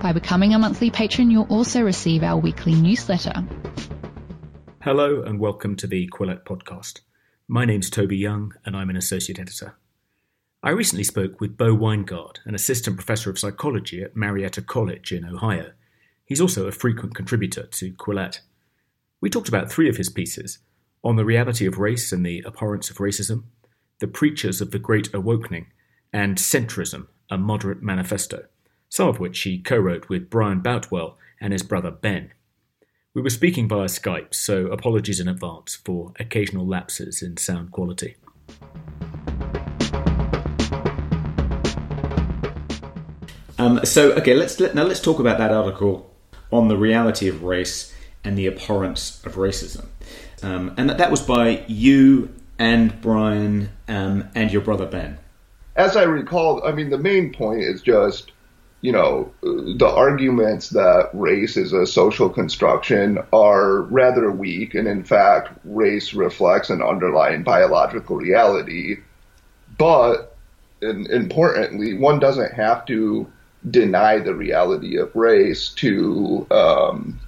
By becoming a monthly patron, you'll also receive our weekly newsletter. Hello and welcome to the Quillette podcast. My name's Toby Young and I'm an associate editor. I recently spoke with Bo Winegard, an assistant professor of psychology at Marietta College in Ohio. He's also a frequent contributor to Quillette. We talked about three of his pieces on the reality of race and the abhorrence of racism, the preachers of the Great Awokening, and Centrism, a moderate manifesto, some of which he co wrote with Brian Boutwell and his brother Ben. We were speaking via Skype, so apologies in advance for occasional lapses in sound quality. Um, so, okay, let's let, now let's talk about that article on the reality of race and the abhorrence of racism, um, and that, that was by you and Brian um, and your brother Ben. As I recall, I mean, the main point is just you know, the arguments that race is a social construction are rather weak, and in fact, race reflects an underlying biological reality. But importantly, one doesn't have to deny the reality of race to um,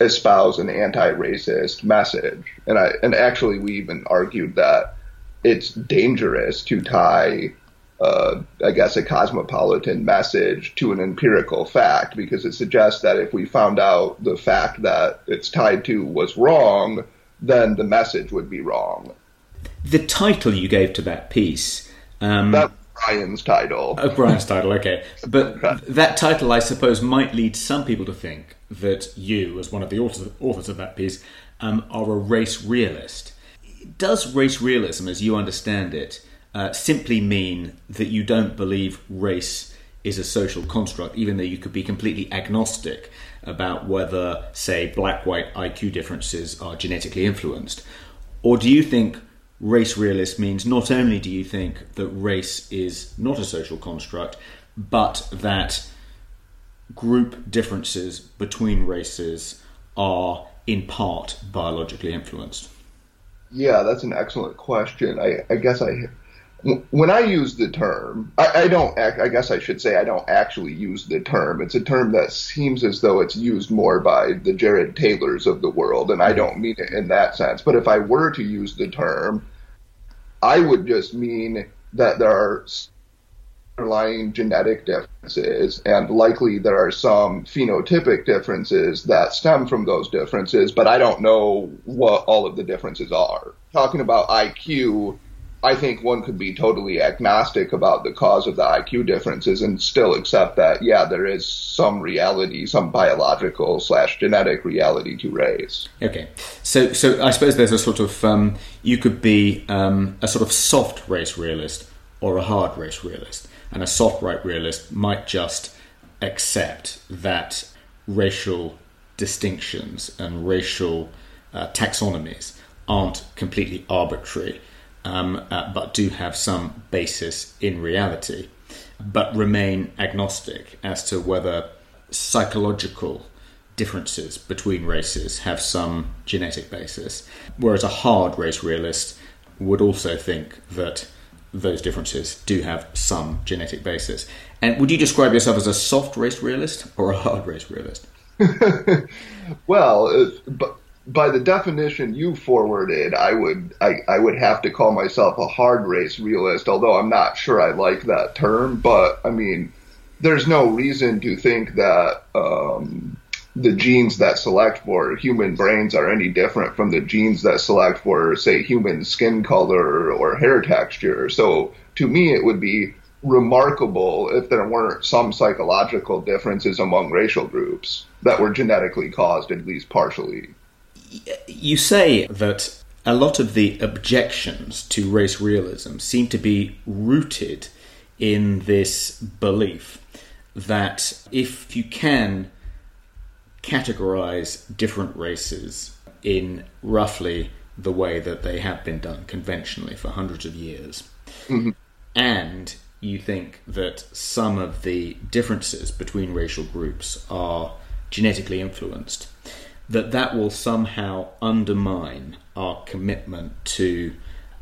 espouse an anti-racist message. And I and actually, we even argued that it's dangerous to tie uh, I guess, a cosmopolitan message to an empirical fact because it suggests that if we found out the fact that it's tied to was wrong, then the message would be wrong. The title you gave to that piece. Um, that Brian's title. Oh, Brian's title, okay. But that title, I suppose, might lead some people to think that you, as one of the authors, authors of that piece, um, are a race realist. Does race realism, as you understand it, uh, simply mean that you don't believe race is a social construct, even though you could be completely agnostic about whether, say, black white IQ differences are genetically influenced? Or do you think race realist means not only do you think that race is not a social construct, but that group differences between races are in part biologically influenced? Yeah, that's an excellent question. I, I guess I when I use the term, I, I don't. I guess I should say I don't actually use the term. It's a term that seems as though it's used more by the Jared Taylors of the world, and I don't mean it in that sense. But if I were to use the term, I would just mean that there are underlying genetic differences, and likely there are some phenotypic differences that stem from those differences. But I don't know what all of the differences are. Talking about IQ I think one could be totally agnostic about the cause of the IQ differences and still accept that, yeah, there is some reality, some biological slash genetic reality to race. Okay, so so I suppose there's a sort of um, you could be um, a sort of soft race realist or a hard race realist, and a soft right realist might just accept that racial distinctions and racial uh, taxonomies aren't completely arbitrary um, uh, but do have some basis in reality, but remain agnostic as to whether psychological differences between races have some genetic basis. Whereas a hard race realist would also think that those differences do have some genetic basis. And would you describe yourself as a soft race realist or a hard race realist? well, uh, but by the definition you forwarded, I would I, I would have to call myself a hard race realist, although I'm not sure I like that term. But I mean, there's no reason to think that um, the genes that select for human brains are any different from the genes that select for, say, human skin color or hair texture. So to me, it would be remarkable if there weren't some psychological differences among racial groups that were genetically caused, at least partially you say that a lot of the objections to race realism seem to be rooted in this belief that if you can categorize different races in roughly the way that they have been done conventionally for hundreds of years. Mm-hmm. And you think that some of the differences between racial groups are genetically influenced, that that will somehow undermine our commitment to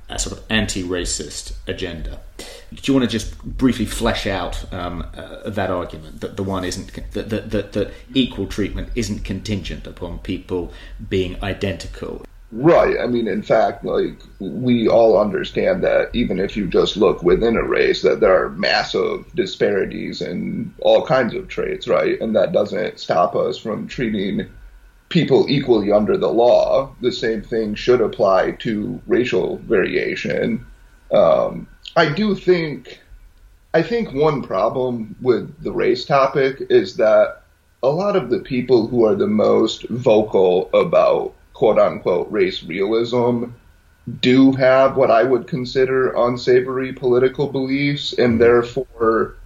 a sort of anti-racist agenda. Do you want to just briefly flesh out um, uh, that argument that the one isn't that, that, that, that equal treatment isn't contingent upon people being identical? Right. I mean, in fact, like we all understand that even if you just look within a race, that there are massive disparities in all kinds of traits, right? And that doesn't stop us from treating people equally under the law. The same thing should apply to racial variation. Um, I do think, I think one problem with the race topic is that a lot of the people who are the most vocal about quote unquote race realism do have what I would consider unsavory political beliefs, and therefore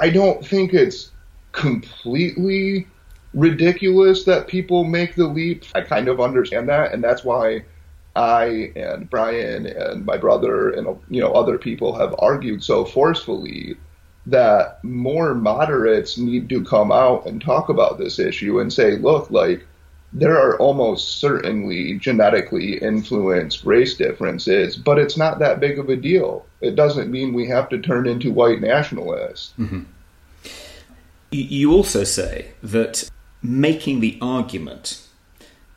I don't think it's completely ridiculous that people make the leap. I kind of understand that, and that's why I and Brian and my brother and you know other people have argued so forcefully that more moderates need to come out and talk about this issue and say, look, like there are almost certainly genetically influenced race differences, but it's not that big of a deal. It doesn't mean we have to turn into white nationalists. Mm-hmm. You also say that making the argument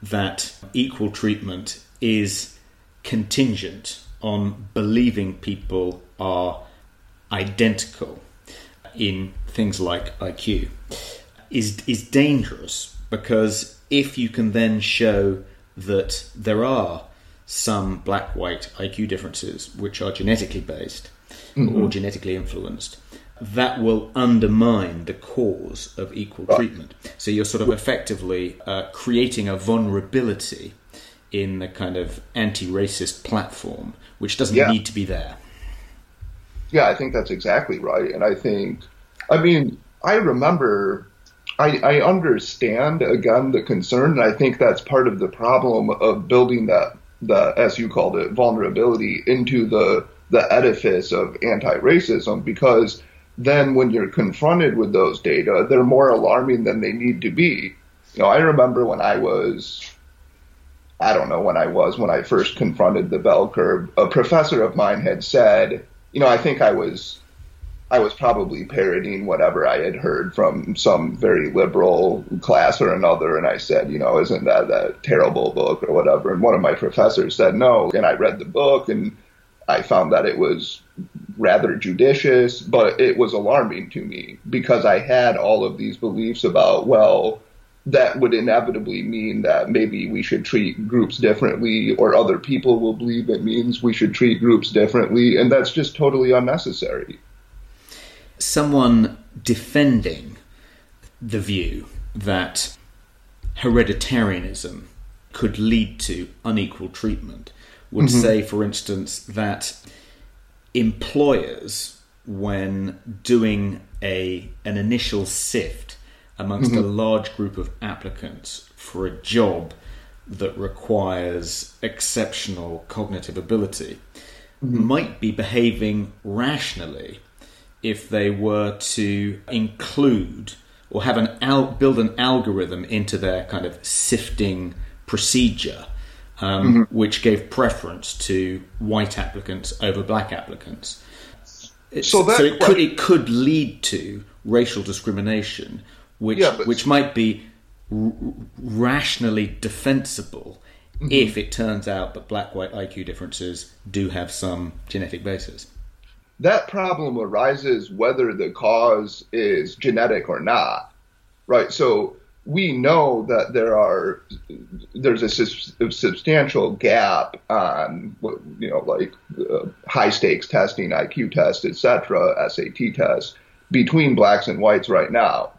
that equal treatment is contingent on believing people are identical in things like IQ is is dangerous because if you can then show that there are some black white IQ differences which are genetically based mm-hmm. or genetically influenced, that will undermine the cause of equal right. treatment. So you're sort of effectively uh, creating a vulnerability in the kind of anti racist platform, which doesn't yeah. need to be there. Yeah, I think that's exactly right. And I think, I mean, I remember I, I understand again the concern, and I think that's part of the problem of building that the as you called it vulnerability into the the edifice of anti-racism because then when you're confronted with those data, they're more alarming than they need to be. You know, I remember when I was I don't know when I was when I first confronted the bell curve, a professor of mine had said, you know, I think I was I was probably parodying whatever I had heard from some very liberal class or another, and I said, you know, isn't that a terrible book or whatever? And one of my professors said no, and I read the book and I found that it was rather judicious, but it was alarming to me because I had all of these beliefs about, well, that would inevitably mean that maybe we should treat groups differently or other people will believe it means we should treat groups differently, and that's just totally unnecessary someone defending the view that hereditarianism could lead to unequal treatment would mm-hmm. say, for instance, that employers, when doing a an initial sift amongst mm-hmm. a large group of applicants for a job that requires exceptional cognitive ability, mm-hmm. might be behaving rationally if they were to include or have an al- build an algorithm into their kind of sifting procedure, um, mm-hmm. which gave preference to white applicants over black applicants. so, that, so it could it could lead to racial discrimination, which yeah, which might be r- rationally defensible mm-hmm. if it turns out that black white IQ differences do have some genetic basis that problem arises whether the cause is genetic or not, right? So we know that there are there's a, substantial gap on you know like uh, high stakes testing, IQ tests, etc., SAT tests between blacks and whites right now.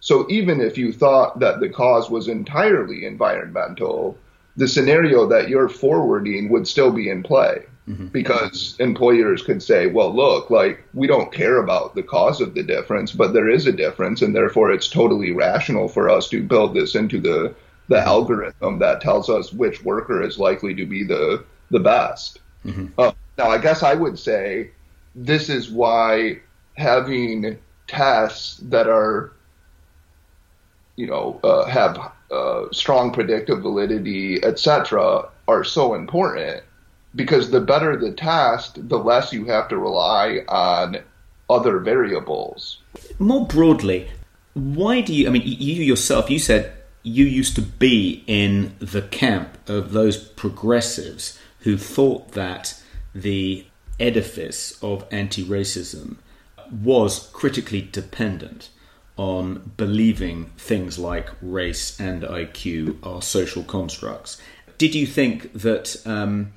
So even if you thought that the cause was entirely environmental, the scenario that you're forwarding would still be in play Mm-hmm. Because employers could say, well, look, like, we don't care about the cause of the difference, but there is a difference, and therefore it's totally rational for us to build this into the, the mm-hmm. algorithm that tells us which worker is likely to be the, the best. Mm-hmm. Uh, now, I guess I would say this is why having tests that are, you know, uh, have uh, strong predictive validity, etc., are so important because the better the test, the less you have to rely on other variables. More broadly, why do you? I mean, you yourself, you said you used to be in the camp of those progressives who thought that the edifice of anti racism was critically dependent on believing things like race and IQ are social constructs. Did you think that um,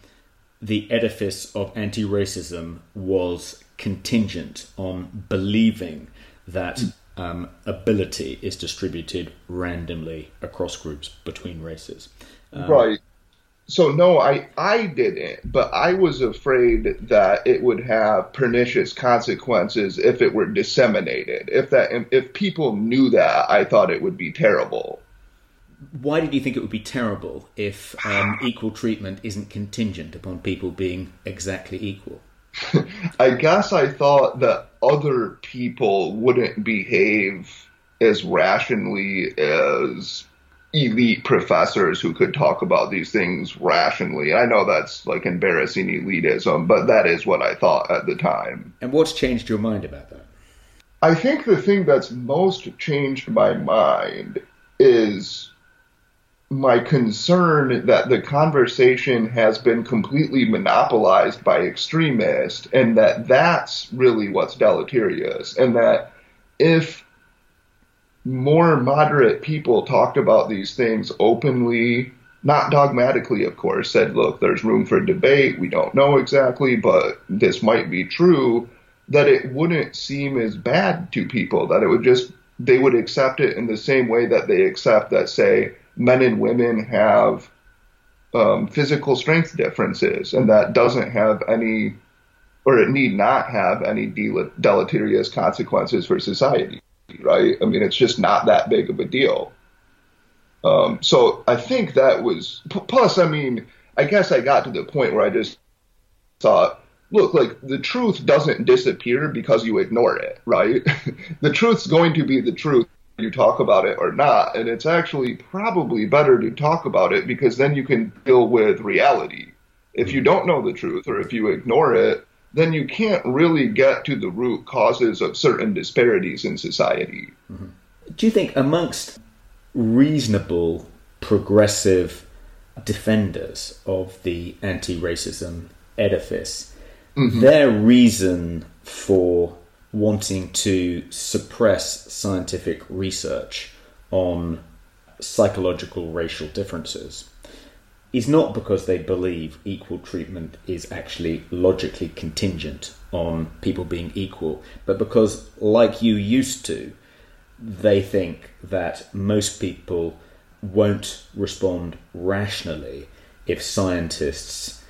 the edifice of anti racism was contingent on believing that um, ability is distributed randomly across groups between races? Um, right so no, I I didn't, but I was afraid that it would have pernicious consequences if it were disseminated. If that if people knew that, I thought it would be terrible. Why did you think it would be terrible if um, equal treatment isn't contingent upon people being exactly equal? I guess I thought that other people wouldn't behave as rationally as elite professors who could talk about these things rationally. I know that's like embarrassing elitism, but that is what I thought at the time. And what's changed your mind about that? I think the thing that's most changed my mind is my concern that the conversation has been completely monopolized by extremists and that that's really what's deleterious and that if more moderate people talked about these things openly, not dogmatically, of course, said, look, there's room for debate. We don't know exactly, but this might be true, that it wouldn't seem as bad to people, that it would just, they would accept it in the same way that they accept that, say, men and women have um, physical strength differences, and that doesn't have any, or it need not have any deleterious consequences for society right? I mean, it's just not that big of a deal. Um, so I think that was, plus, I mean, I guess I got to the point where I just thought, look, like the truth doesn't disappear because you ignore it, right? the truth's going to be the truth, you talk about it or not. And it's actually probably better to talk about it because then you can deal with reality. If you don't know the truth or if you ignore it, then you can't really get to the root causes of certain disparities in society. Mm-hmm. Do you think amongst reasonable, progressive defenders of the anti racism edifice, mm-hmm. their reason for wanting to suppress scientific research on psychological racial differences is not because they believe equal treatment is actually logically contingent on people being equal, but because, like you used to, they think that most people won't respond rationally if scientists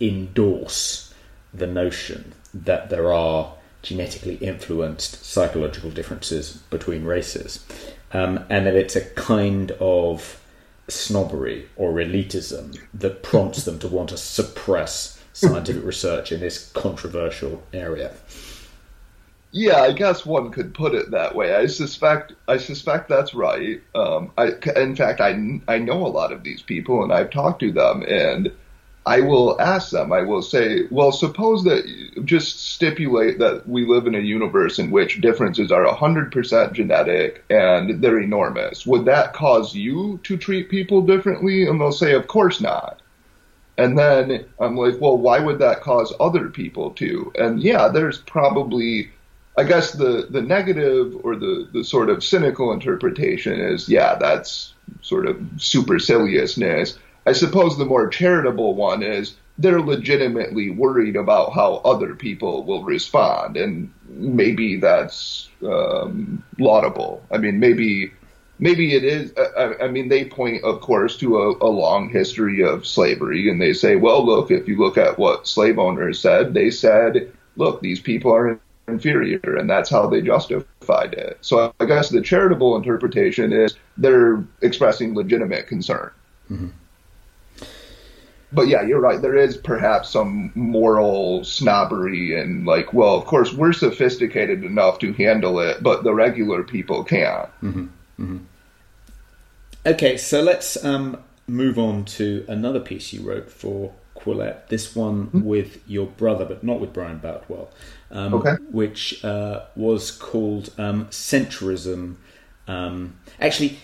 endorse the notion that there are genetically influenced psychological differences between races, um, and that it's a kind of snobbery or elitism that prompts them to want to suppress scientific research in this controversial area. Yeah, I guess one could put it that way. I suspect I suspect that's right. Um, I, in fact, I, I know a lot of these people, and I've talked to them, and I will ask them, I will say, well, suppose that just stipulate that we live in a universe in which differences are 100% genetic and they're enormous. Would that cause you to treat people differently? And they'll say, of course not. And then I'm like, well, why would that cause other people to? And yeah, there's probably, I guess the, the negative or the, the sort of cynical interpretation is, yeah, that's sort of superciliousness I suppose the more charitable one is they're legitimately worried about how other people will respond, and maybe that's um, laudable. I mean, maybe maybe it is. I, I, mean, they point, of course, to a, a, long history of slavery, and they say, well, look, if you look at what slave owners said, they said, look, these people are inferior, and that's how they justified it. So I guess the charitable interpretation is they're expressing legitimate concern. Mm-hmm. But yeah, you're right. There is perhaps some moral snobbery and like, well, of course we're sophisticated enough to handle it, but the regular people can't. Mm-hmm. Mm-hmm. Okay, so let's um, move on to another piece you wrote for Quillette. This one mm-hmm. with your brother, but not with Brian Boutwell, um, okay. which uh, was called um, Centrism. Um, actually,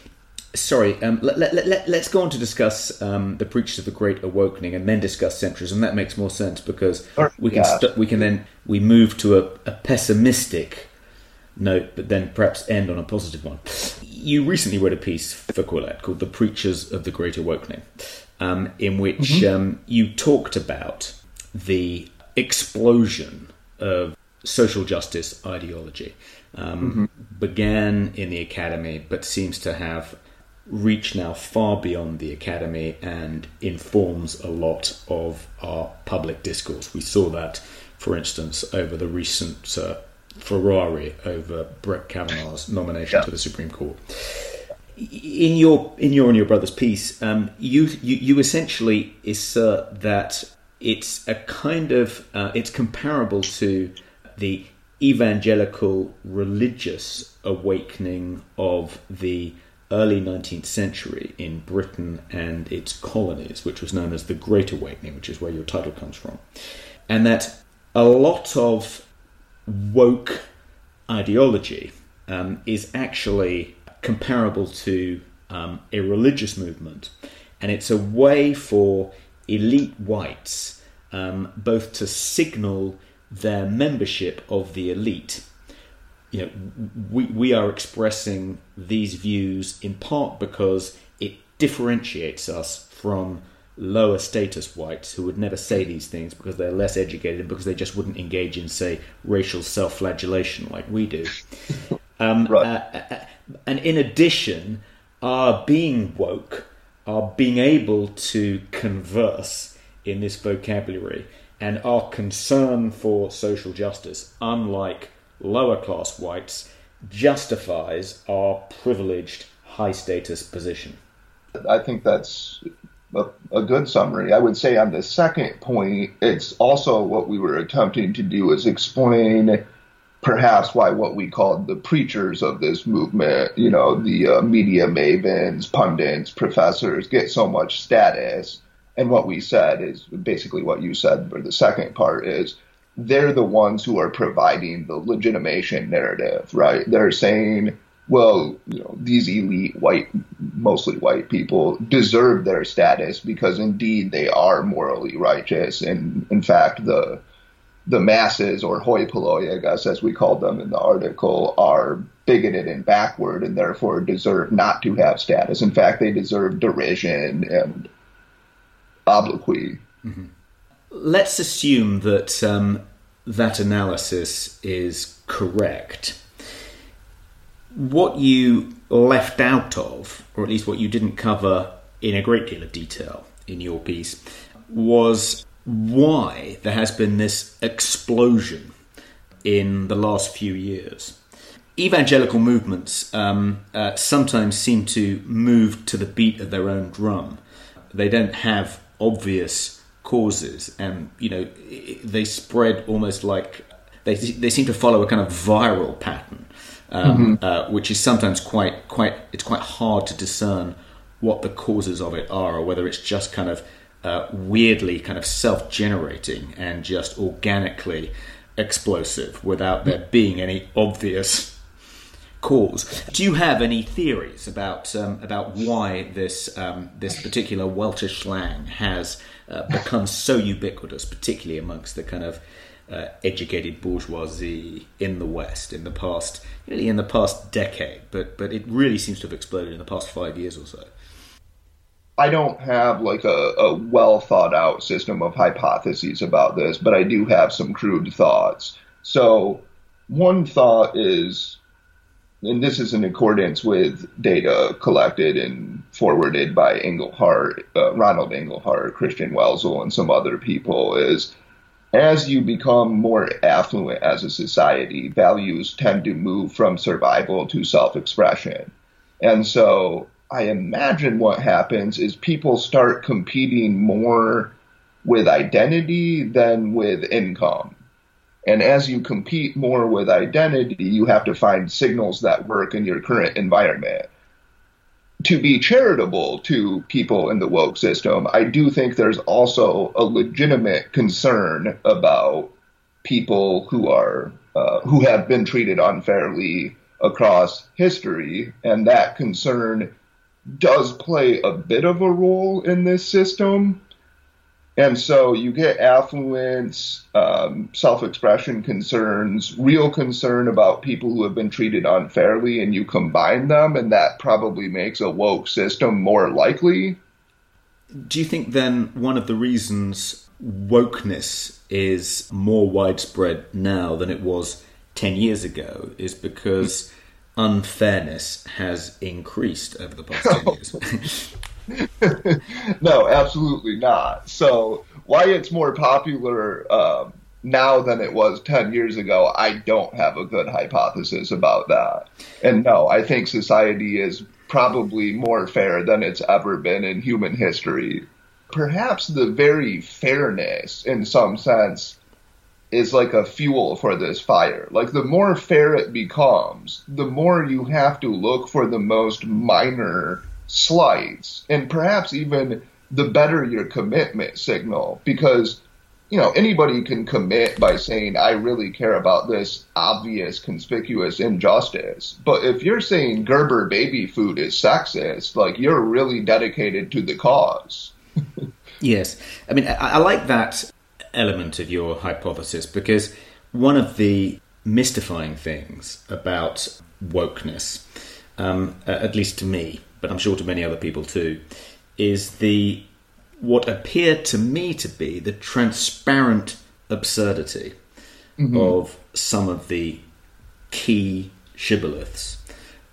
sorry, um, let, us let, let, go on to discuss um, the preachers of the Great Awokening and then discuss centrism. That makes more sense because we can yeah. st- we can then we move to a, a, pessimistic note, but then perhaps end on a positive one. You recently wrote a piece for Quillette called "The Preachers of the Great Awokening," um, in which mm-hmm. Um, you talked about the explosion of social justice ideology. Um, mm-hmm. began in the academy, but seems to have reach now far beyond the academy and informs a lot of our public discourse. We saw that, for instance, over the recent uh, furore over Brett Kavanaugh's nomination yeah. to the Supreme Court. In your in your and your brother's piece, um, you, you you essentially assert that it's a kind of uh, it's comparable to the evangelical religious awakening of the early 19th century in Britain and its colonies, which was known as the Great Awakening, which is where your title comes from. And that a lot of woke ideology um, is actually comparable to um, a religious movement. And it's a way for elite whites um, both to signal their membership of the elite you know, we, we are expressing these views in part because it differentiates us from lower status whites who would never say these things because they're less educated and because they just wouldn't engage in, say, racial self flagellation like we do. Um, right. Uh, uh, and in addition, our being woke, our being able to converse in this vocabulary, and our concern for social justice, unlike lower class whites justifies our privileged high status position. I think that's a, a, good summary. I would say on the second point, it's also what we were attempting to do is explain perhaps why what we called the preachers of this movement, you know, the uh, media mavens, pundits, professors get so much status. And what we said is basically what you said for the second part is they're the ones who are providing the legitimation narrative, right? They're saying, well, you know, these elite white, mostly white people deserve their status because indeed they are morally righteous. And in fact, the, the masses or hoi polloi, I guess, as we called them in the article, are bigoted and backward and therefore deserve not to have status. In fact, they deserve derision and obloquy. Mm-hmm let's assume that um, that analysis is correct. What you left out of, or at least what you didn't cover in a great deal of detail in your piece, was why there has been this explosion in the last few years. Evangelical movements um, uh, sometimes seem to move to the beat of their own drum. They don't have obvious causes, and you know they spread almost like they they seem to follow a kind of viral pattern, um, mm-hmm. uh, which is sometimes quite quite it's quite hard to discern what the causes of it are, or whether it's just kind of uh, weirdly kind of self-generating and just organically explosive without there being any obvious cause. Do you have any theories about um, about why this um, this particular Weltanschauung has uh, becomes so ubiquitous, particularly amongst the kind of uh, educated bourgeoisie in the West in the past, really in the past decade, but but it really seems to have exploded in the past five years or so. I don't have like a, a well thought out system of hypotheses about this, but I do have some crude thoughts. So one thought is and this is in accordance with data collected and forwarded by Inglehart, uh, Ronald Inglehart, Christian Welzel, and some other people, is as you become more affluent as a society, values tend to move from survival to self expression. And so I imagine what happens is people start competing more with identity than with income. And as you compete more with identity, you have to find signals that work in your current environment. To be charitable to people in the woke system, I do think there's also a legitimate concern about people who are uh, who have been treated unfairly across history, and that concern does play a bit of a role in this system. And so you get affluence, um, self expression concerns, real concern about people who have been treated unfairly, and you combine them, and that probably makes a woke system more likely. Do you think then one of the reasons wokeness is more widespread now than it was 10 years ago is because unfairness has increased over the past 10 years? no, absolutely not. So why it's more popular um, now than it was 10 years ago, I don't have a good hypothesis about that. And no, I think society is probably more fair than it's ever been in human history. Perhaps the very fairness, in some sense, is like a fuel for this fire. Like the more fair it becomes, the more you have to look for the most minor slights and perhaps even the better your commitment signal because you know anybody can commit by saying i really care about this obvious conspicuous injustice. But if you're saying gerber baby food is sexist like you're really dedicated to the cause. Yes. I mean I, I like that element of your hypothesis because one of the mystifying things about wokeness um, at least to me but I'm sure to many other people too, is the what appeared to me to be the transparent absurdity mm-hmm. of some of the key shibboleths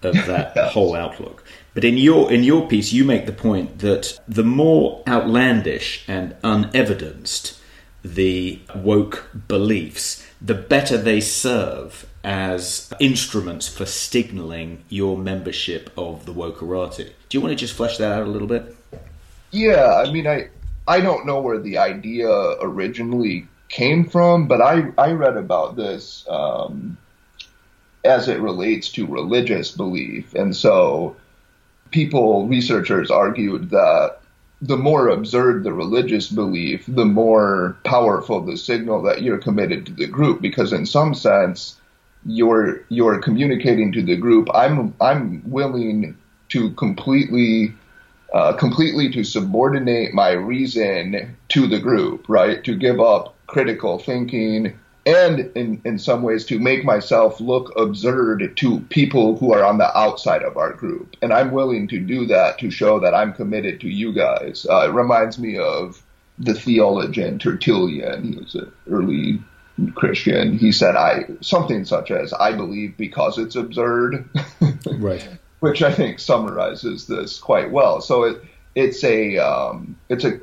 of that yes. whole outlook. But in your in your piece, you make the point that the more outlandish and unevidenced the woke beliefs, the better they serve as instruments for signaling your membership of the Wokerati. Do you want to just flesh that out a little bit? Yeah, I mean, I I don't know where the idea originally came from, but I I read about this um, as it relates to religious belief, and so people researchers argued that the more absurd the religious belief, the more powerful the signal that you're committed to the group, because in some sense you're you're communicating to the group. I'm I'm willing to completely uh, completely to subordinate my reason to the group, right? To give up critical thinking and in, in some ways to make myself look absurd to people who are on the outside of our group. And I'm willing to do that to show that I'm committed to you guys. Uh, it reminds me of the theologian Tertullian. He was an early Christian, he said I something such as I believe because it's absurd. right. Which I think summarizes this quite well. So it it's a um, it's a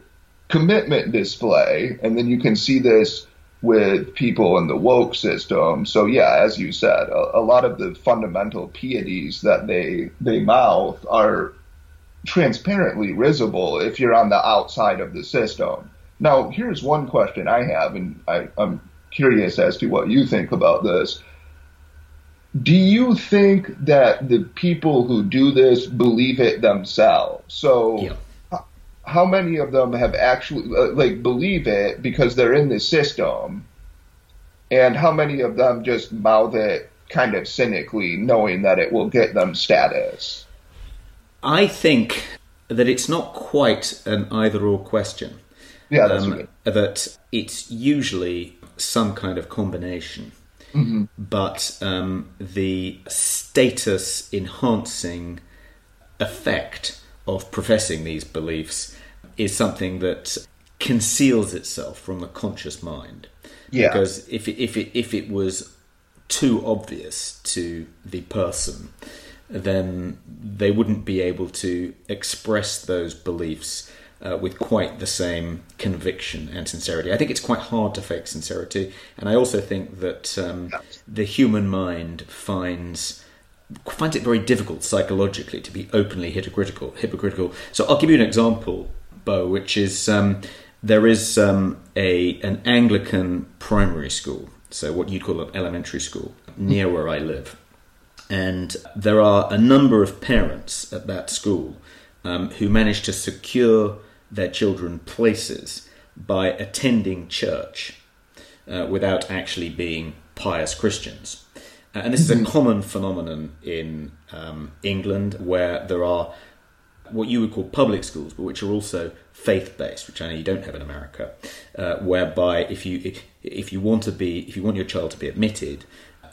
commitment display, and then you can see this with people in the woke system. So yeah, as you said, a, a lot of the fundamental pieties that they they mouth are transparently risible if you're on the outside of the system. Now, here's one question I have, and I, I'm curious as to what you think about this. Do you think that the people who do this believe it themselves? So, yeah. How many of them have actually uh, like believe it because they're in the system, and how many of them just mouth it kind of cynically, knowing that it will get them status? I think that it's not quite an either or question. Yeah, that's um, that it's usually some kind of combination. Mm-hmm. But um, the status enhancing effect of professing these beliefs is something that conceals itself from the conscious mind. Yeah. Because if it, if it if it was too obvious to the person, then they wouldn't be able to express those beliefs uh, with quite the same conviction and sincerity. I think it's quite hard to fake sincerity, and I also think that um, the human mind finds finds it very difficult psychologically to be openly hypocritical. Hypocritical. So I'll give you an example, Bo, which is um, there is um, a an Anglican primary school, so what you'd call an elementary school, near where I live, and there are a number of parents at that school um, who managed to secure their children places by attending church uh, without actually being pious Christians. Uh, and this is a common phenomenon in um, England where there are what you would call public schools, but which are also faith based, which I know you don't have in America, uh, whereby if you if, you want to be if you want your child to be admitted,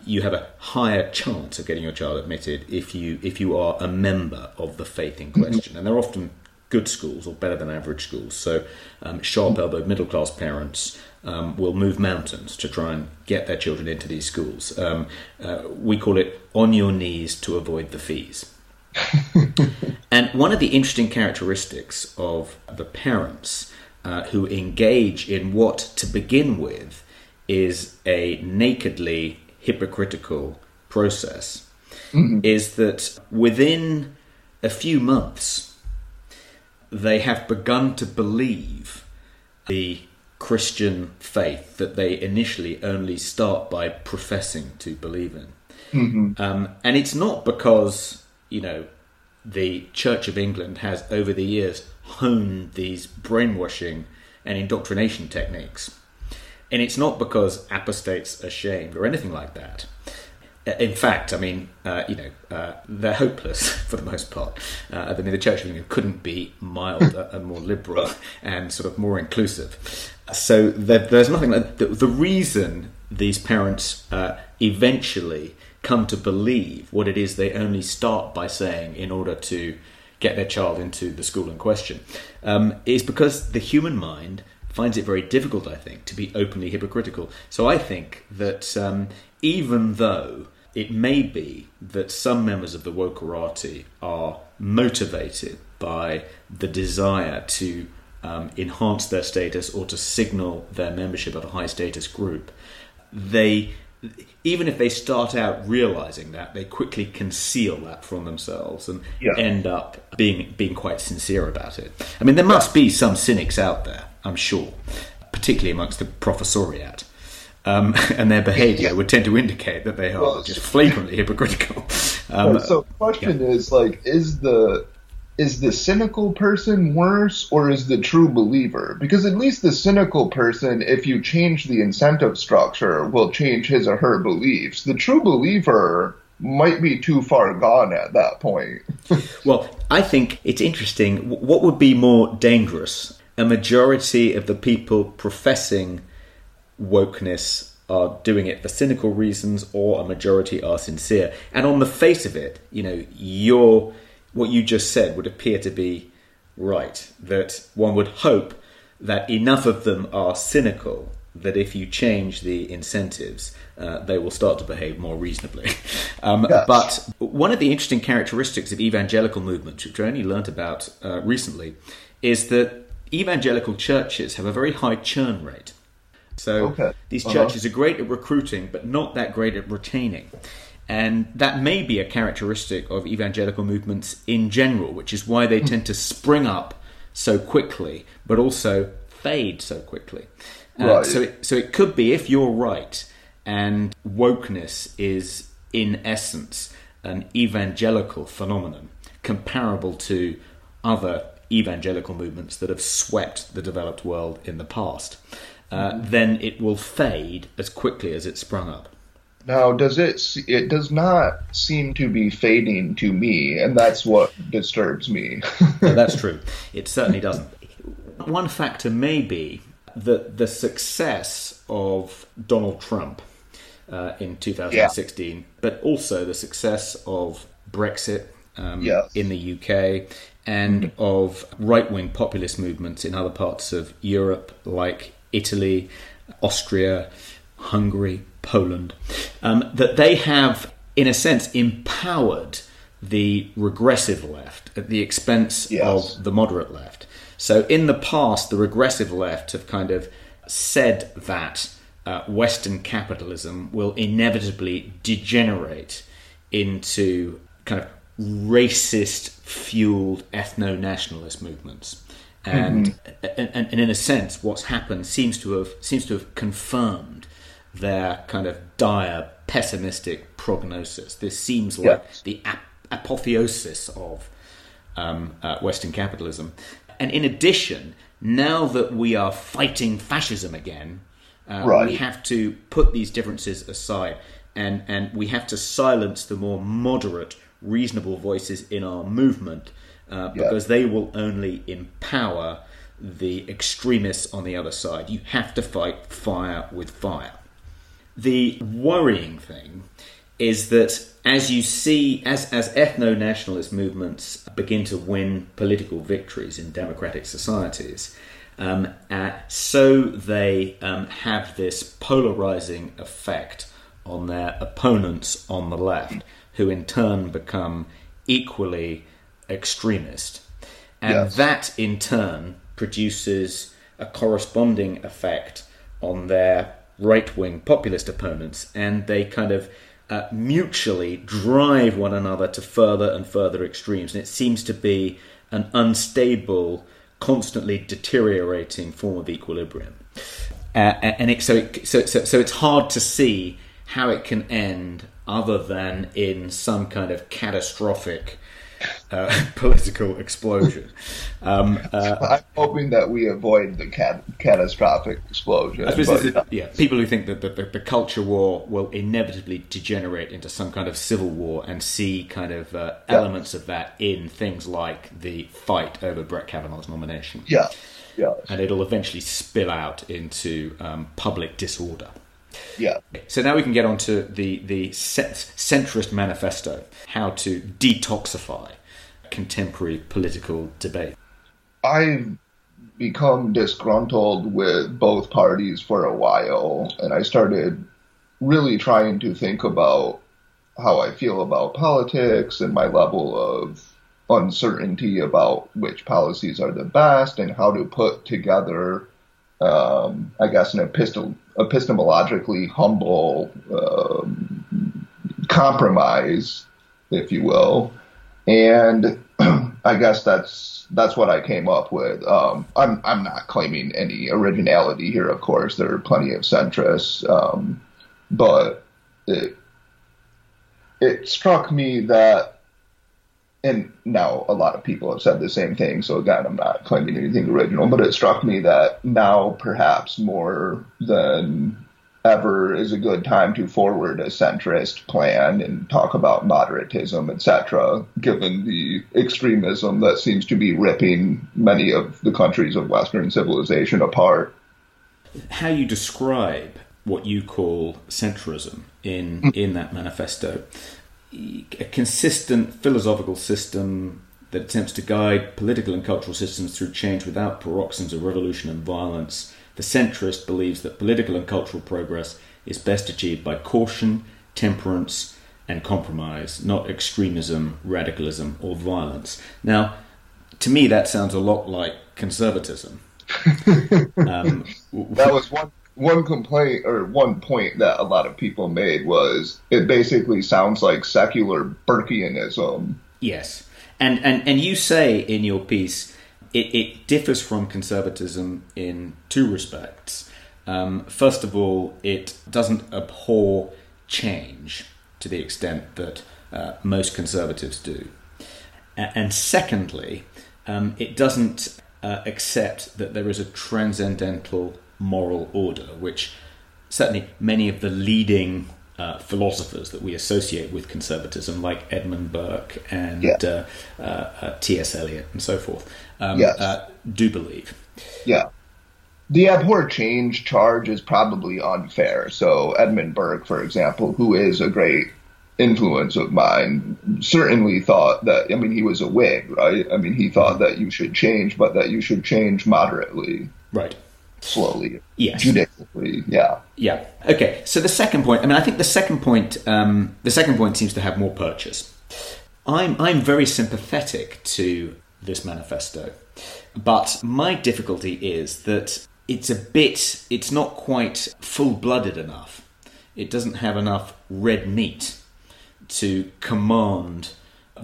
you have a higher chance of getting your child admitted if you if you are a member of the faith in question, and they're often good schools or better than average schools. So, um, sharp elbowed middle class parents um, will move mountains to try and get their children into these schools. Um, uh, we call it on your knees to avoid the fees. and one of the interesting characteristics of the parents uh, who engage in what, to begin with, is a nakedly hypocritical process mm-hmm. is that within a few months, they have begun to believe the Christian faith that they initially only start by professing to believe in. Mm-hmm. Um, and it's not because, you know, the Church of England has over the years honed these brainwashing and indoctrination techniques. And it's not because apostates are shamed or anything like that. Uh, in fact, I mean, uh, you know, uh, they're hopeless for the most part. Uh, I mean, the Church of England couldn't be milder and more liberal and sort of more inclusive. So there, there's nothing like the, the, reason these parents uh, eventually come to believe what it is they only start by saying in order to get their child into the school in question um, is because the human mind finds it very difficult, I think, to be openly hypocritical. So I think that um, even though it may be that some members of the wokerati are motivated by the desire to um, enhance their status or to signal their membership of a high status group, they even if they start out realizing that, they quickly conceal that from themselves and yeah. end up being being quite sincere about it. I mean, there must be some cynics out there, I'm sure, particularly amongst the professoriate, um, and their behaviour yeah. would tend to indicate that they are well, just flagrantly hypocritical. Um, so, the question yeah. is like, is the is the cynical person worse or is the true believer? Because at least the cynical person, if you change the incentive structure, will change his or her beliefs. The true believer might be too far gone at that point. well, I think it's interesting. What would be more dangerous? A majority of the people professing wokeness are doing it for cynical reasons or a majority are sincere. And on the face of it, you know, your what you just said would appear to be right. That one would hope that enough of them are cynical that if you change the incentives, uh, they will start to behave more reasonably. Um, yes. But one of the interesting characteristics of evangelical movements, which I only learnt about uh, recently, is that evangelical churches have a very high churn rate. So okay. these uh-huh. churches uh-huh. are great at recruiting, but not that great at retaining. And that may be a characteristic of evangelical movements in general, which is why they hmm. tend to spring up so quickly, but also fade so quickly. Uh, right. So, it, so it could be, if you're right, and wokeness is in essence an evangelical phenomenon comparable to other evangelical movements that have swept the developed world in the past uh, then it will fade as quickly as it sprung up. Now, does it? It does not seem to be fading to me, and that's what disturbs me. that's true. It certainly doesn't. One factor may be that the success of Donald Trump uh, in 2016, yeah. but also the success of Brexit um, yes. in the UK and mm-hmm. of right wing populist movements in other parts of Europe, like Italy, Austria, Hungary, Poland, um, that they have, in a sense, empowered the regressive left at the expense Yes. of the moderate left. So in the past, the regressive left have kind of said that uh, Western capitalism will inevitably degenerate into kind of racist fueled ethno nationalist movements. And, and, and in a sense, what's happened seems to have seems to have confirmed their kind of dire pessimistic prognosis. This seems like Yes. the ap- apotheosis of um, uh, Western capitalism. And in addition, now that we are fighting fascism again, uh, we have to put these differences aside and, and we have to silence the more moderate, reasonable voices in our movement uh, Yeah. because they will only empower the extremists on the other side. You have to fight fire with fire. The worrying thing is that as you see, as, as ethno nationalist movements begin to win political victories in democratic societies, um, uh, so they um, have this polarizing effect on their opponents on the left, who in turn become equally extremist. And Yes. that in turn produces a corresponding effect on their right wing populist opponents, and they kind of uh, mutually drive one another to further and further extremes. And it seems to be an unstable, constantly deteriorating form of equilibrium. Uh, and it, so, it, so, so, so it's hard to see how it can end other than in some kind of catastrophic uh, political explosion. Um, uh, I'm hoping that we avoid the cat- catastrophic explosion. But, yeah, people who think that the, the, the culture war will inevitably degenerate into some kind of civil war and see kind of uh, Yeah. elements of that in things like the fight over Brett Kavanaugh's nomination. yeah, yeah, And it'll eventually spill out into um, public disorder. yeah. So now we can get on to the, the centrist manifesto, how to detoxify contemporary political debate. I've become disgruntled with both parties for a while, and I started really trying to think about how I feel about politics and my level of uncertainty about which policies are the best and how to put together, um, I guess, an epistem- epistemologically humble um, compromise, if you will. And I guess that's that's what I came up with. Um, I'm I'm not claiming any originality here, of course. There are plenty of centrists, um, but it it struck me that, and now a lot of people have said the same thing. So again, I'm not claiming anything original, but it struck me that now perhaps more than ever is a good time to forward a centrist plan and talk about moderatism, etc., given the extremism that seems to be ripping many of the countries of Western civilization apart. how you describe what you call centrism in in that manifesto a consistent philosophical system that attempts to guide political and cultural systems through change without paroxysms of revolution and violence the centrist believes that political and cultural progress is best achieved by caution temperance and compromise not extremism radicalism or violence. Now to me that sounds a lot like conservatism. Um, That was one one complaint or one point that a lot of people made was it basically sounds like secular Burkeanism. Yes, and and and you say in your piece it, it differs from conservatism in two respects. Um, first of all, it doesn't abhor change to the extent that uh, most conservatives do, and secondly, um, it doesn't uh, accept that there is a transcendental moral order, which certainly many of the leading uh, philosophers that we associate with conservatism, like Edmund Burke and Yeah. uh, uh, uh, T.S. Eliot and so forth, um, Yes. uh, do believe. Yeah. The abhor change charge is probably unfair. So Edmund Burke, for example, who is a great influence of mine, certainly thought that I mean he was a Whig, right? I mean he thought that you should change, but that you should change moderately. Right. Slowly, Yes. judiciously. Yeah. Yeah. Okay. So the second point. I mean, I think the second point. Um, the second point seems to have more purchase. I'm I'm very sympathetic to this manifesto, but my difficulty is that it's a bit. It's not quite full blooded enough. It doesn't have enough red meat to command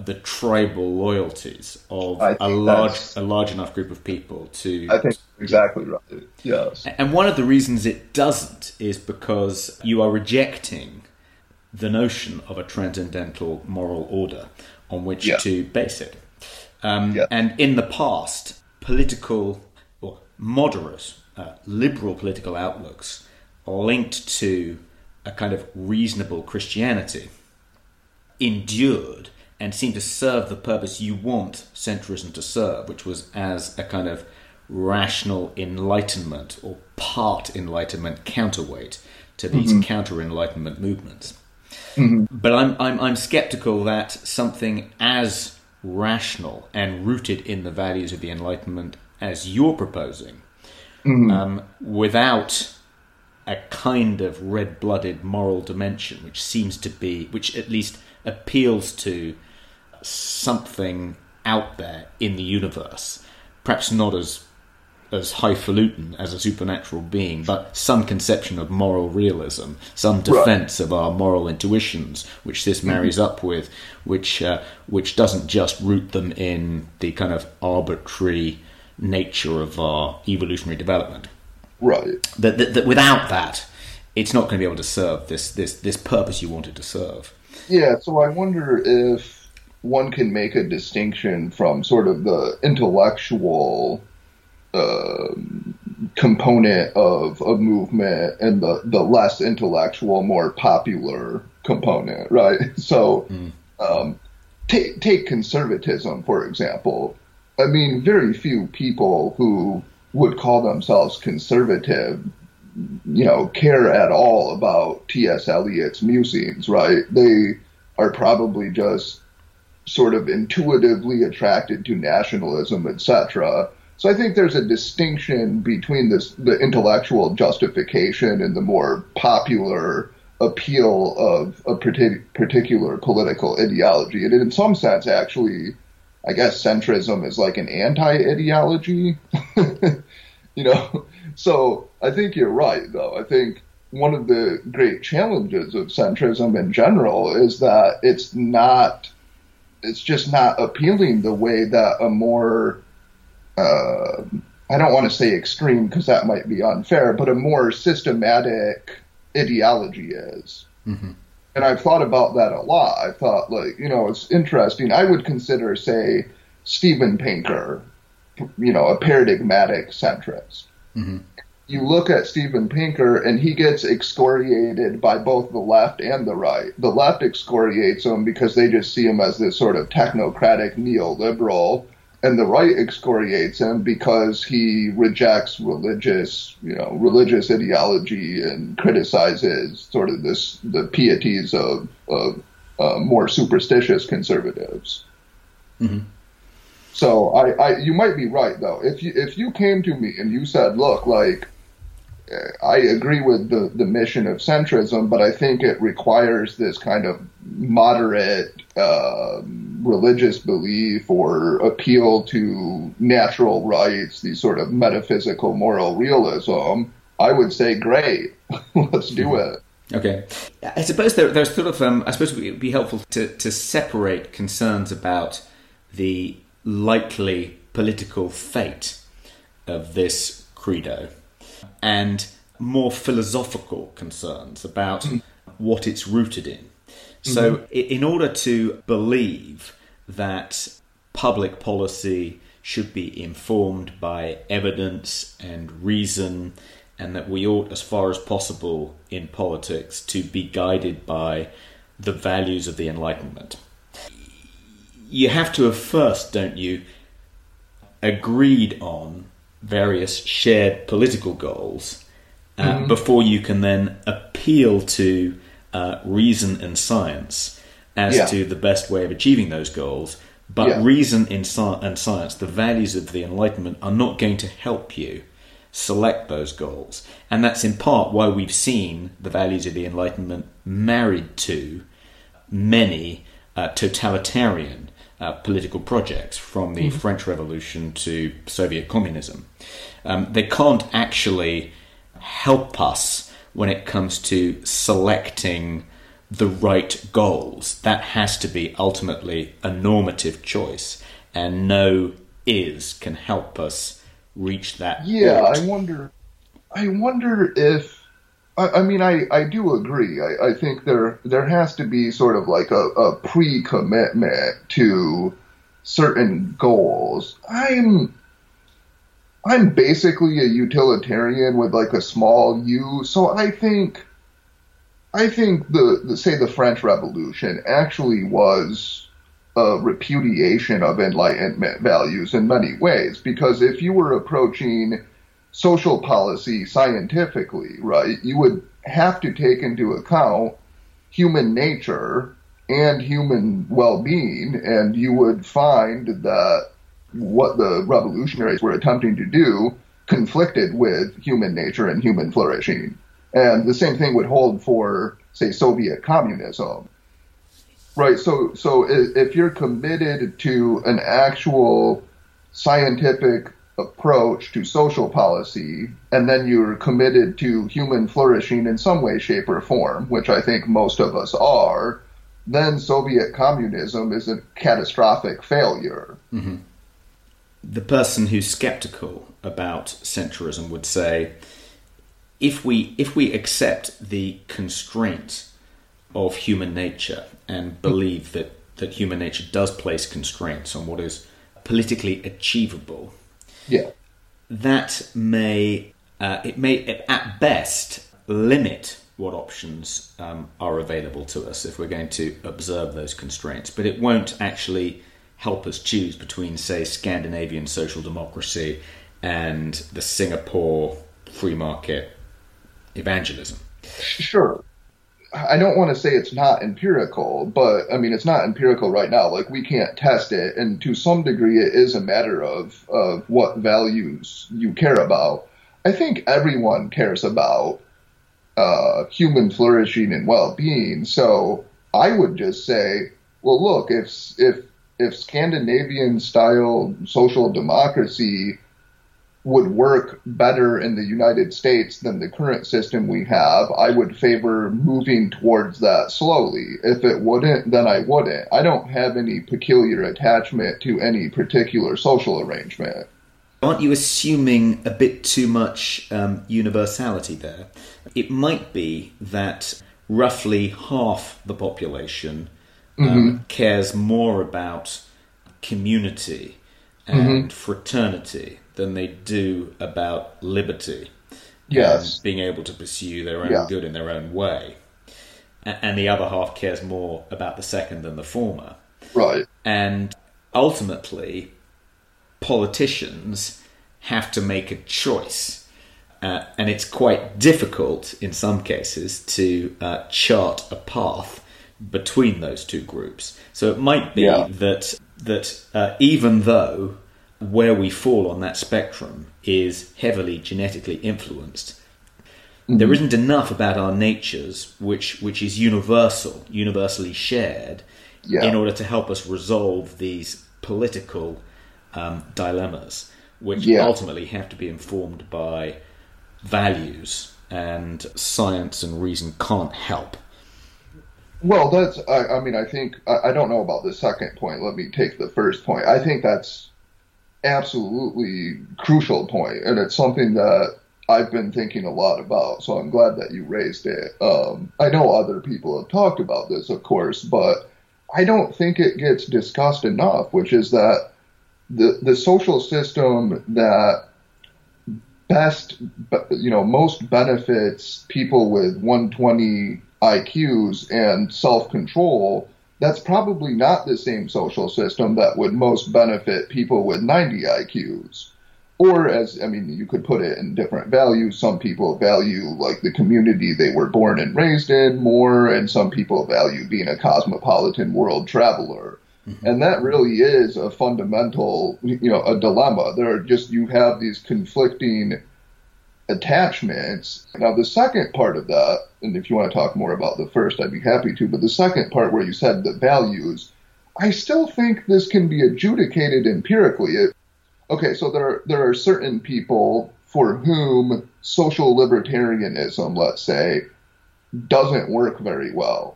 the tribal loyalties of a large a large enough group of people to I think exactly right. Yes. and one of the reasons it doesn't is because you are rejecting the notion of a transcendental moral order on which Yeah. to base it. Um, Yeah. And in the past, political or moderate, uh, liberal political outlooks linked to a kind of reasonable Christianity endured and seemed to serve the purpose you want centrism to serve, which was as a kind of rational enlightenment or part enlightenment counterweight to these mm-hmm. counter enlightenment movements. Mm-hmm. But I'm, I'm, I'm skeptical that something as rational and rooted in the values of the Enlightenment as you're proposing, mm-hmm. um, without a kind of red blooded moral dimension, which seems to be, which at least appeals to something out there in the universe, perhaps not as as highfalutin as a supernatural being, but some conception of moral realism, some defense of our moral intuitions, which this marries up with, which uh, which doesn't just root them in the kind of arbitrary nature of our evolutionary development. Right. That, that, that without that, it's not going to be able to serve this this this purpose you wanted to serve. Yeah, so I wonder if one can make a distinction from sort of the intellectual um component of a movement and the, the less intellectual, more popular component, right? So, um, take, take conservatism, for example. I mean, very few people who would call themselves conservative you know, care at all about T.S. Eliot's musings, right? They are probably just sort of intuitively attracted to nationalism, etc. So I think there's a distinction between this, the intellectual justification and the more popular appeal of a partic- particular political ideology. And in some sense, actually, I guess centrism is like an anti-ideology. you know, so I think you're right, though. I think one of the great challenges of centrism in general is that it's not, it's just not appealing the way that a more, uh, I don't want to say extreme because that might be unfair, but a more systematic ideology is. And I've thought about that a lot. I thought, like, you know, it's interesting. I would consider, say, Steven Pinker, you know, a paradigmatic centrist. You look at Steven Pinker, and he gets excoriated by both the left and the right. The left excoriates him because they just see him as this sort of technocratic neoliberal, and the right excoriates him because he rejects religious, you know, religious ideology and criticizes sort of this the pieties of, of uh, more superstitious conservatives. So I, I, you might be right though. If you if you came to me and you said, look, like I agree with the the mission of centrism, but I think it requires this kind of moderate uh, religious belief or appeal to natural rights, these sort of metaphysical moral realism. I would say, great, let's do it. Okay, I suppose there, there's sort of um, I suppose it would be helpful to, to separate concerns about the likely political fate of this credo and more philosophical concerns about hmm. what it's rooted in. So, mm-hmm. i in order to believe that public policy should be informed by evidence and reason, and that we ought, as far as possible in politics, to be guided by the values of the Enlightenment. You have to have first, don't you, agreed on various shared political goals uh, before you can then appeal to uh, reason and science as Yeah. to the best way of achieving those goals. But Yeah. reason in sci- and science, the values of the Enlightenment, are not going to help you select those goals. And that's in part why we've seen the values of the Enlightenment married to many uh, totalitarian uh, political projects, from the mm-hmm. French Revolution to Soviet communism. Um, they can't actually help us when it comes to selecting the right goals. That has to be ultimately a normative choice, and no is can help us reach that. Yeah, I wonder. I wonder if. I, I mean, I, I do agree. I, I think there there has to be sort of like a, a pre commitment to certain goals. I'm I'm basically a utilitarian with like a small u, so I think I think the, the say the French Revolution actually was a repudiation of Enlightenment values in many ways because if you were approaching social policy scientifically, right, you would have to take into account human nature and human well-being, and you would find that what the revolutionaries were attempting to do conflicted with human nature and human flourishing. And the same thing would hold for, say, Soviet communism. Right. So, so if you're committed to an actual scientific approach to social policy, and then you're committed to human flourishing in some way, shape, or form, which I think most of us are, then Soviet communism is a catastrophic failure. Mm-hmm. The person who's skeptical about centrism would say, if we if we accept the constraint of human nature and believe that that human nature does place constraints on what is politically achievable, yeah, that may uh, it may at best limit what options um, are available to us if we're going to observe those constraints, but it won't actually help us choose between, say, Scandinavian social democracy and the Singapore free market evangelism. Sure. I don't want to say it's not empirical, but I mean it's not empirical right now. Like we can't test it, and to some degree, it is a matter of of what values you care about. I think everyone cares about uh, human flourishing and well being. So I would just say, well, look, if if if Scandinavian style social democracy would work better in the United States than the current system we have, I would favor moving towards that slowly. If it wouldn't, then I wouldn't. I don't have any peculiar attachment to any particular social arrangement. Aren't you assuming a bit too much um, universality there? It might be that roughly half the population um, mm-hmm. cares more about community and mm-hmm. fraternity than they do about liberty. Yes. being able to pursue their own yeah. good in their own way. And the other half cares more about the second than the former. Right. And ultimately, politicians have to make a choice. Uh, and it's quite difficult in some cases to uh, chart a path between those two groups. So it might be yeah. that that uh, even though where we fall on that spectrum is heavily genetically influenced. Mm-hmm. There isn't enough about our natures which which is universal, universally shared, yeah. in order to help us resolve these political um, dilemmas, which yeah. ultimately have to be informed by values, and science and reason can't help. Well, that's. I, I mean, I think I, I, don't know about the second point. Let me take the first point. I think that's absolutely crucial point, and it's something that I've been thinking a lot about. So I'm glad that you raised it. Um, I know other people have talked about this, of course, but I don't think it gets discussed enough. Which is that the the social system that best, you know, most benefits people with 120 IQs and self control that's probably not the same social system that would most benefit people with 90 IQs. Or as, I mean, you could put it in different values. Some people value like the community they were born and raised in more, and some people value being a cosmopolitan world traveler. Mm-hmm. And that really is a fundamental, you know, a dilemma. There are just, you have these conflicting attachments. Now, the second part of that, and if you want to talk more about the first, I'd be happy to, but the second part where you said the values, I still think this can be adjudicated empirically. It, okay, so there, there are certain people for whom social libertarianism, let's say, doesn't work very well.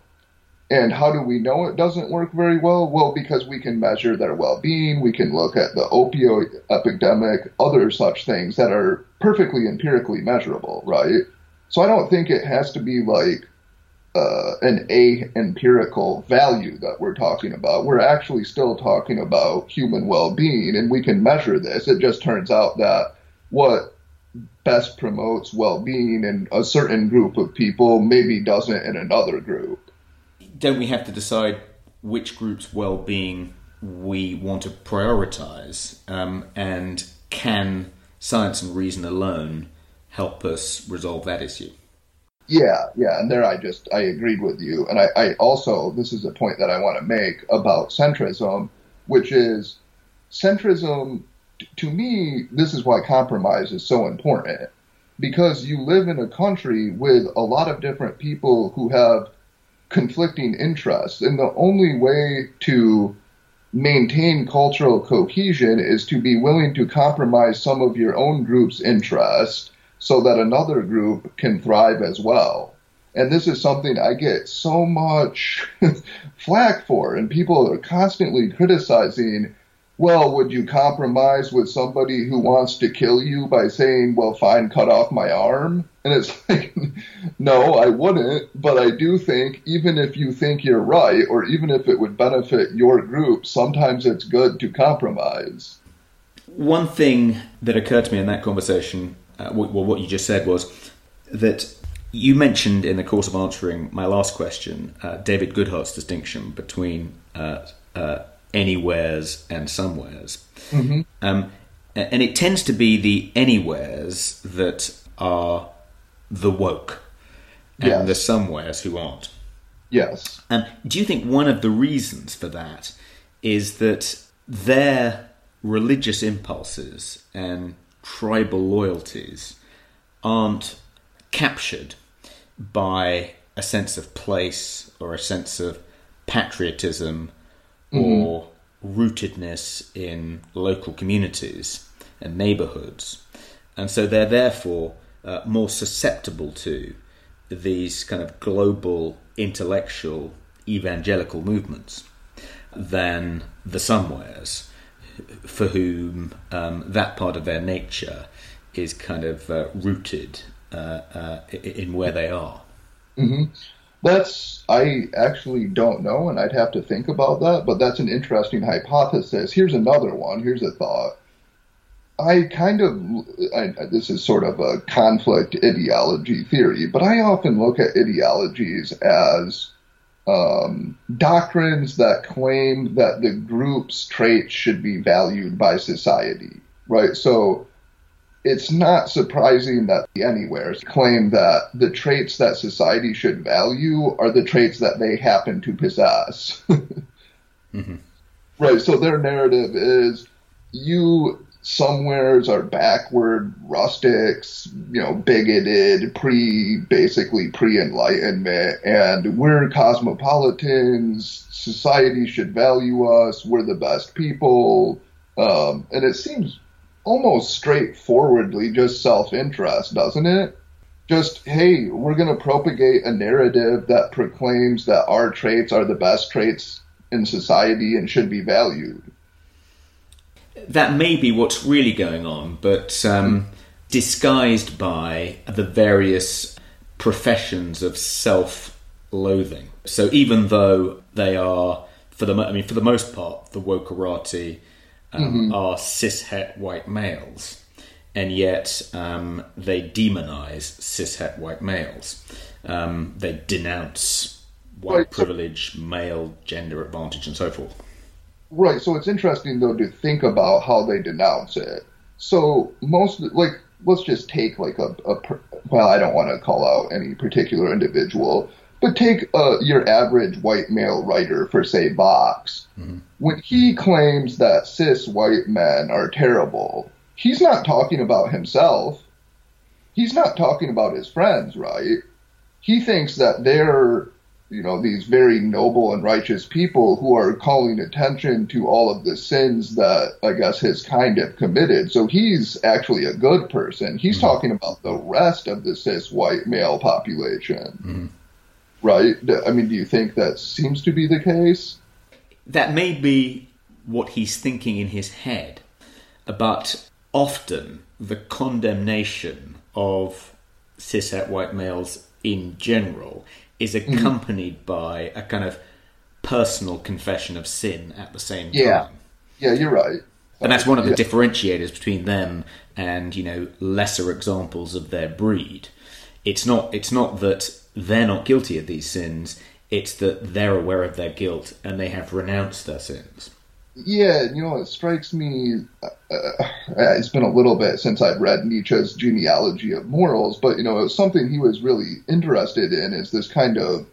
And how do we know it doesn't work very well? Well, because we can measure their well-being, we can look at the opioid epidemic, other such things that are perfectly empirically measurable, right? So I don't think it has to be like uh, an a empirical value that we're talking about. We're actually still talking about human well-being, and we can measure this. It just turns out that what best promotes well-being in a certain group of people maybe doesn't in another group don't we have to decide which group's well-being we want to prioritize, um, and can science and reason alone help us resolve that issue? Yeah, yeah, and there I just I agreed with you, and I, I also this is a point that I want to make about centrism, which is centrism. To me, this is why compromise is so important because you live in a country with a lot of different people who have conflicting interests. And the only way to maintain cultural cohesion is to be willing to compromise some of your own group's interest so that another group can thrive as well. And this is something I get so much flack for, and people are constantly criticizing well, would you compromise with somebody who wants to kill you by saying, well, fine, cut off my arm? And it's like, no, I wouldn't. But I do think, even if you think you're right, or even if it would benefit your group, sometimes it's good to compromise. One thing that occurred to me in that conversation, uh, well, what you just said was that you mentioned in the course of answering my last question uh, David Goodhart's distinction between uh, uh anywheres and somewheres. Mm-hmm. Um, and it tends to be the anywheres that are the woke and yes. the somewheres who aren't. Yes. And do you think one of the reasons for that is that their religious impulses and tribal loyalties aren't captured by a sense of place or a sense of patriotism. Or rootedness in local communities and neighborhoods. And so they're therefore uh, more susceptible to these kind of global intellectual evangelical movements than the somewheres for whom um, that part of their nature is kind of uh, rooted uh, uh in where they are. Mm-hmm. That's I actually don't know, and I'd have to think about that. But that's an interesting hypothesis. Here's another one. Here's a thought. I kind of I, this is sort of a conflict ideology theory, but I often look at ideologies as um, doctrines that claim that the group's traits should be valued by society, right? So it's not surprising that the Anywheres claim that the traits that society should value are the traits that they happen to possess. mm-hmm. Right. So their narrative is you somewheres are backward rustics, you know, bigoted, pre basically pre enlightenment, and we're cosmopolitans. Society should value us. We're the best people. Um, and it seems almost straightforwardly just self interest, doesn't it? Just, hey, we're going to propagate a narrative that proclaims that our traits are the best traits in society and should be valued. That may be what's really going on, but um, disguised by the various professions of self loathing. So even though they are, for the I mean, for the most part, the wokerati um, mm-hmm. are cishet white males, and yet um, they demonize cishet white males. Um, they denounce white right. privilege, male gender advantage, and so forth. Right. So it's interesting though to think about how they denounce it. So most like let's just take like a, a well I don't want to call out any particular individual, but take uh, your average white male writer for, say, Vox. Mm-hmm. When he claims that cis white men are terrible, he's not talking about himself. he's not talking about his friends, right? He thinks that they're, you know, these very noble and righteous people who are calling attention to all of the sins that I guess his kind have committed. So he's actually a good person. He's mm-hmm. talking about the rest of the cis white male population. Mm-hmm. Right? I mean, do you think that seems to be the case? That may be what he's thinking in his head, but often the condemnation of cishet white males in general is mm-hmm. accompanied mm-hmm. by a kind of personal confession of sin at the same time. Yeah, yeah, you're right. And that's one of the yeah. differentiators between them and you know lesser examples of their breed. It's not it's not that they're not guilty of these sins. It's that they're aware of their guilt and they have renounced their sins. Yeah, you know, it strikes me. Uh, uh, it's been a little bit since I've read Nietzsche's genealogy of morals, but you know, something he was really interested in. Is this kind of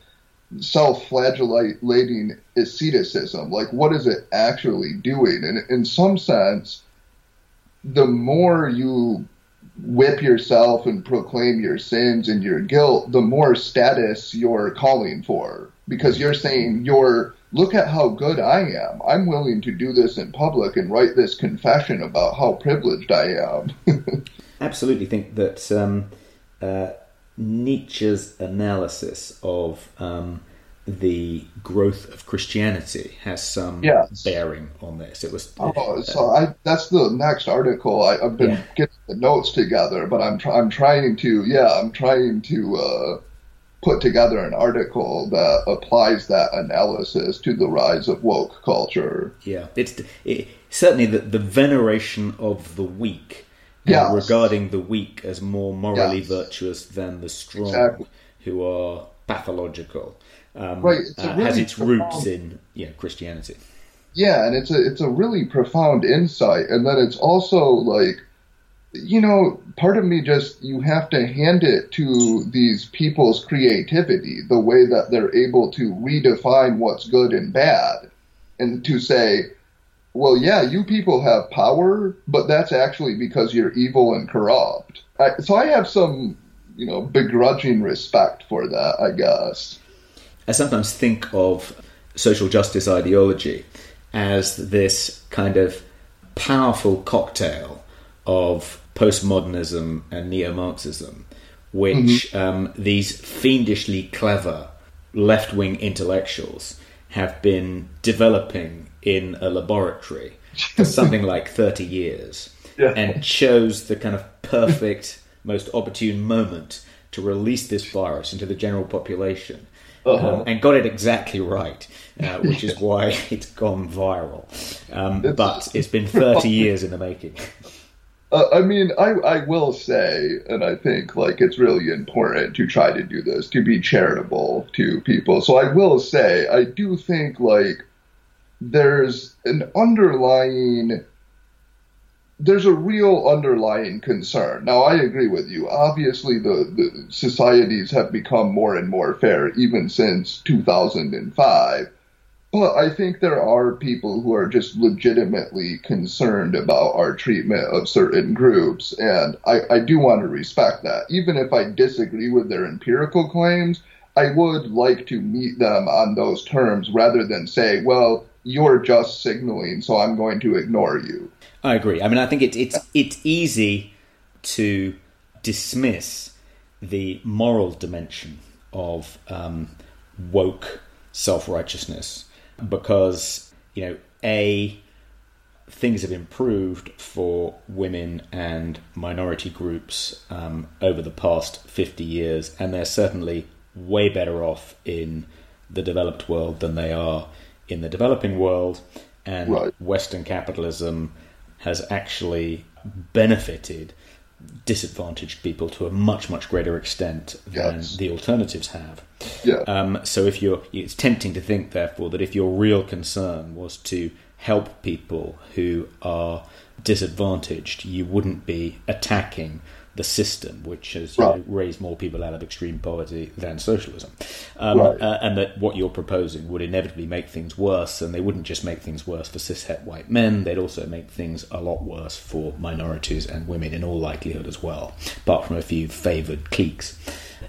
self-flagellating asceticism? Like, what is it actually doing? And in some sense, the more you whip yourself and proclaim your sins and your guilt, the more status you're calling for, because you're saying you're look at how good I am. I'm willing to do this in public and write this confession about how privileged I am. Absolutely think that um, uh, Nietzsche's analysis of um, the growth of Christianity has some yes. bearing on this. It was oh, uh, so I, that's the next article. I, have been yeah. getting the notes together, but I'm I'm trying to yeah I'm trying to uh, put together an article that applies that analysis to the rise of woke culture. Yeah, it's it, certainly the, the veneration of the weak, yes. regarding the weak as more morally yes. virtuous than the strong, exactly. who are pathological. Um, right, uh, really has its profound... roots in yeah Christianity. Yeah, and it's a it's a really profound insight, and then it's also like you know, part of me just, you have to hand it to these people's creativity, the way that they're able to redefine what's good and bad, and to say, well, yeah, you people have power, but that's actually because you're evil and corrupt. I, so I have some, you know, begrudging respect for that, I guess. I sometimes think of social justice ideology as this kind of powerful cocktail of postmodernism and neo Marxism, which mm-hmm. um, these fiendishly clever left wing intellectuals have been developing in a laboratory for something like 30 years yeah. and chose the kind of perfect, most opportune moment to release this virus into the general population. Uh-huh. Um, and got it exactly right, uh, which is why it's gone viral. Um, but it's been 30 years in the making. Uh, I mean, I, I will say, and I think like it's really important to try to do this to be charitable to people. So I will say, I do think like there's an underlying, there's a real underlying concern. Now I agree with you. Obviously, the, the societies have become more and more fair even since 2005. But I think there are people who are just legitimately concerned about our treatment of certain groups, and I, I do want to respect that. Even if I disagree with their empirical claims, I would like to meet them on those terms rather than say, well, you're just signaling, so I'm going to ignore you. I agree. I mean, I think it's it's it's easy to dismiss the moral dimension of um, woke self righteousness because you know a things have improved for women and minority groups um, over the past 50 years, and they're certainly way better off in the developed world than they are in the developing world. And right. Western capitalism has actually benefited disadvantaged people to a much much greater extent than yes. the alternatives have. Yeah. Um, so if you're, it's tempting to think, therefore, that if your real concern was to help people who are disadvantaged, you wouldn't be attacking the system, which has right. know, raised more people out of extreme poverty than socialism, um, right. uh, and that what you're proposing would inevitably make things worse, and they wouldn't just make things worse for cishet white men; they'd also make things a lot worse for minorities and women, in all likelihood as well, apart from a few favoured cliques.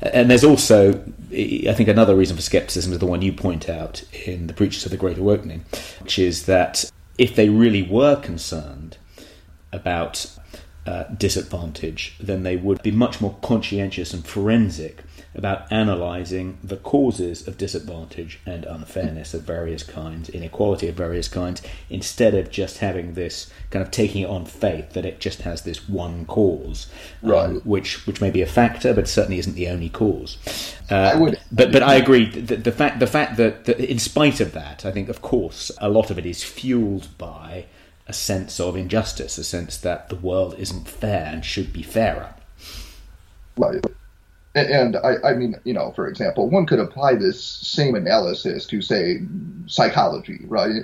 And there's also, I think, another reason for skepticism is the one you point out in the Preachers of the Great Awokening, which is that if they really were concerned about uh, disadvantage, then they would be much more conscientious and forensic about analysing the causes of disadvantage and unfairness of various kinds, inequality of various kinds, instead of just having this kind of taking it on faith that it just has this one cause, um, which which may be a factor, but certainly isn't the only cause. Uh, would, but but I agree. The, the fact the fact that, that in spite of that, I think of course a lot of it is fueled by a sense of injustice, a sense that the world isn't fair and should be fairer. Right. And I, I mean, you know, for example, one could apply this same analysis to, say, psychology, right?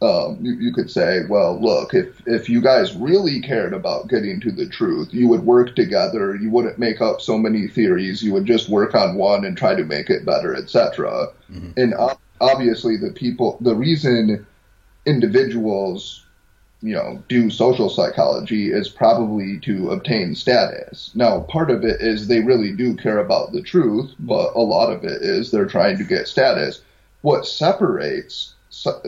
Um, you, you, could say, well, look, if, if you guys really cared about getting to the truth, you would work together. You wouldn't make up so many theories. You would just work on one and try to make it better, etc. Mm-hmm. And obviously, the people, the reason individuals you know, do social psychology is probably to obtain status. Now, part of it is they really do care about the truth, but a lot of it is they're trying to get status. What separates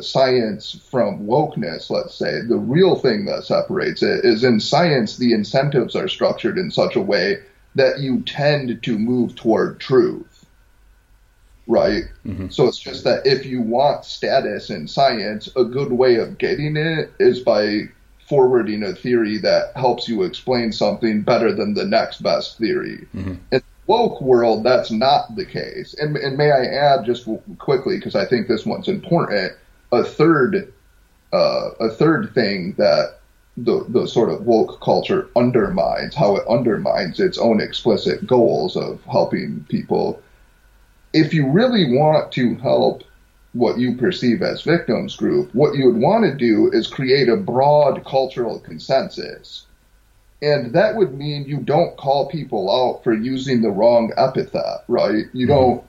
science from wokeness, let's say, the real thing that separates it is in science, the incentives are structured in such a way that you tend to move toward truth right? Mm-hmm. So it's just that if you want status in science, a good way of getting it is by forwarding a theory that helps you explain something better than the next best theory. Mm-hmm. In the woke world, that's not the case. And, and may I add just quickly, because I think this one's important, a third, uh, a third thing that the, the sort of woke culture undermines, how it undermines its own explicit goals of helping people if you really want to help what you perceive as victims group, what you would want to do is create a broad cultural consensus. And that would mean you don't call people out for using the wrong epithet, right? You mm-hmm. don't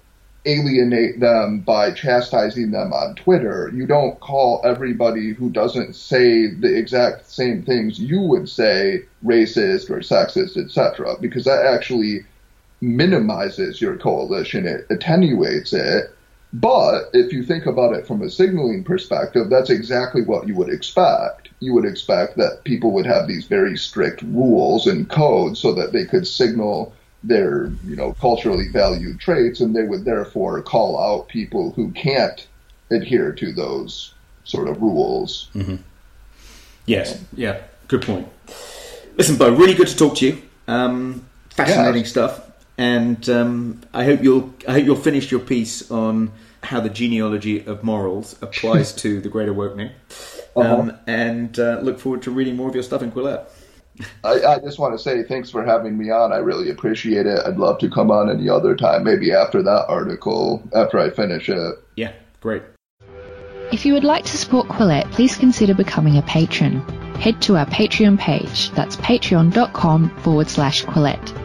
alienate them by chastising them on Twitter. You don't call everybody who doesn't say the exact same things you would say racist or sexist, etc., because that actually minimizes your coalition, it attenuates it. But if you think about it from a signaling perspective, that's exactly what you would expect. You would expect that people would have these very strict rules and codes so that they could signal their, you know, culturally valued traits and they would therefore call out people who can't adhere to those sort of rules. Mm-hmm. Yes, yeah, good point. Listen, Bo, really good to talk to you. Um, fascinating yeah. stuff and um, I hope you'll I hope you'll finish your piece on how the genealogy of morals applies to the Great Awokening, uh-huh. um, uh-huh. and uh, look forward to reading more of your stuff in Quillette. I, I, just want to say thanks for having me on. I really appreciate it. I'd love to come on any other time, maybe after that article, after I finish it. Yeah, great. If you would like to support Quillette, please consider becoming a patron. Head to our Patreon page. That's patreon.com forward slash Quillette.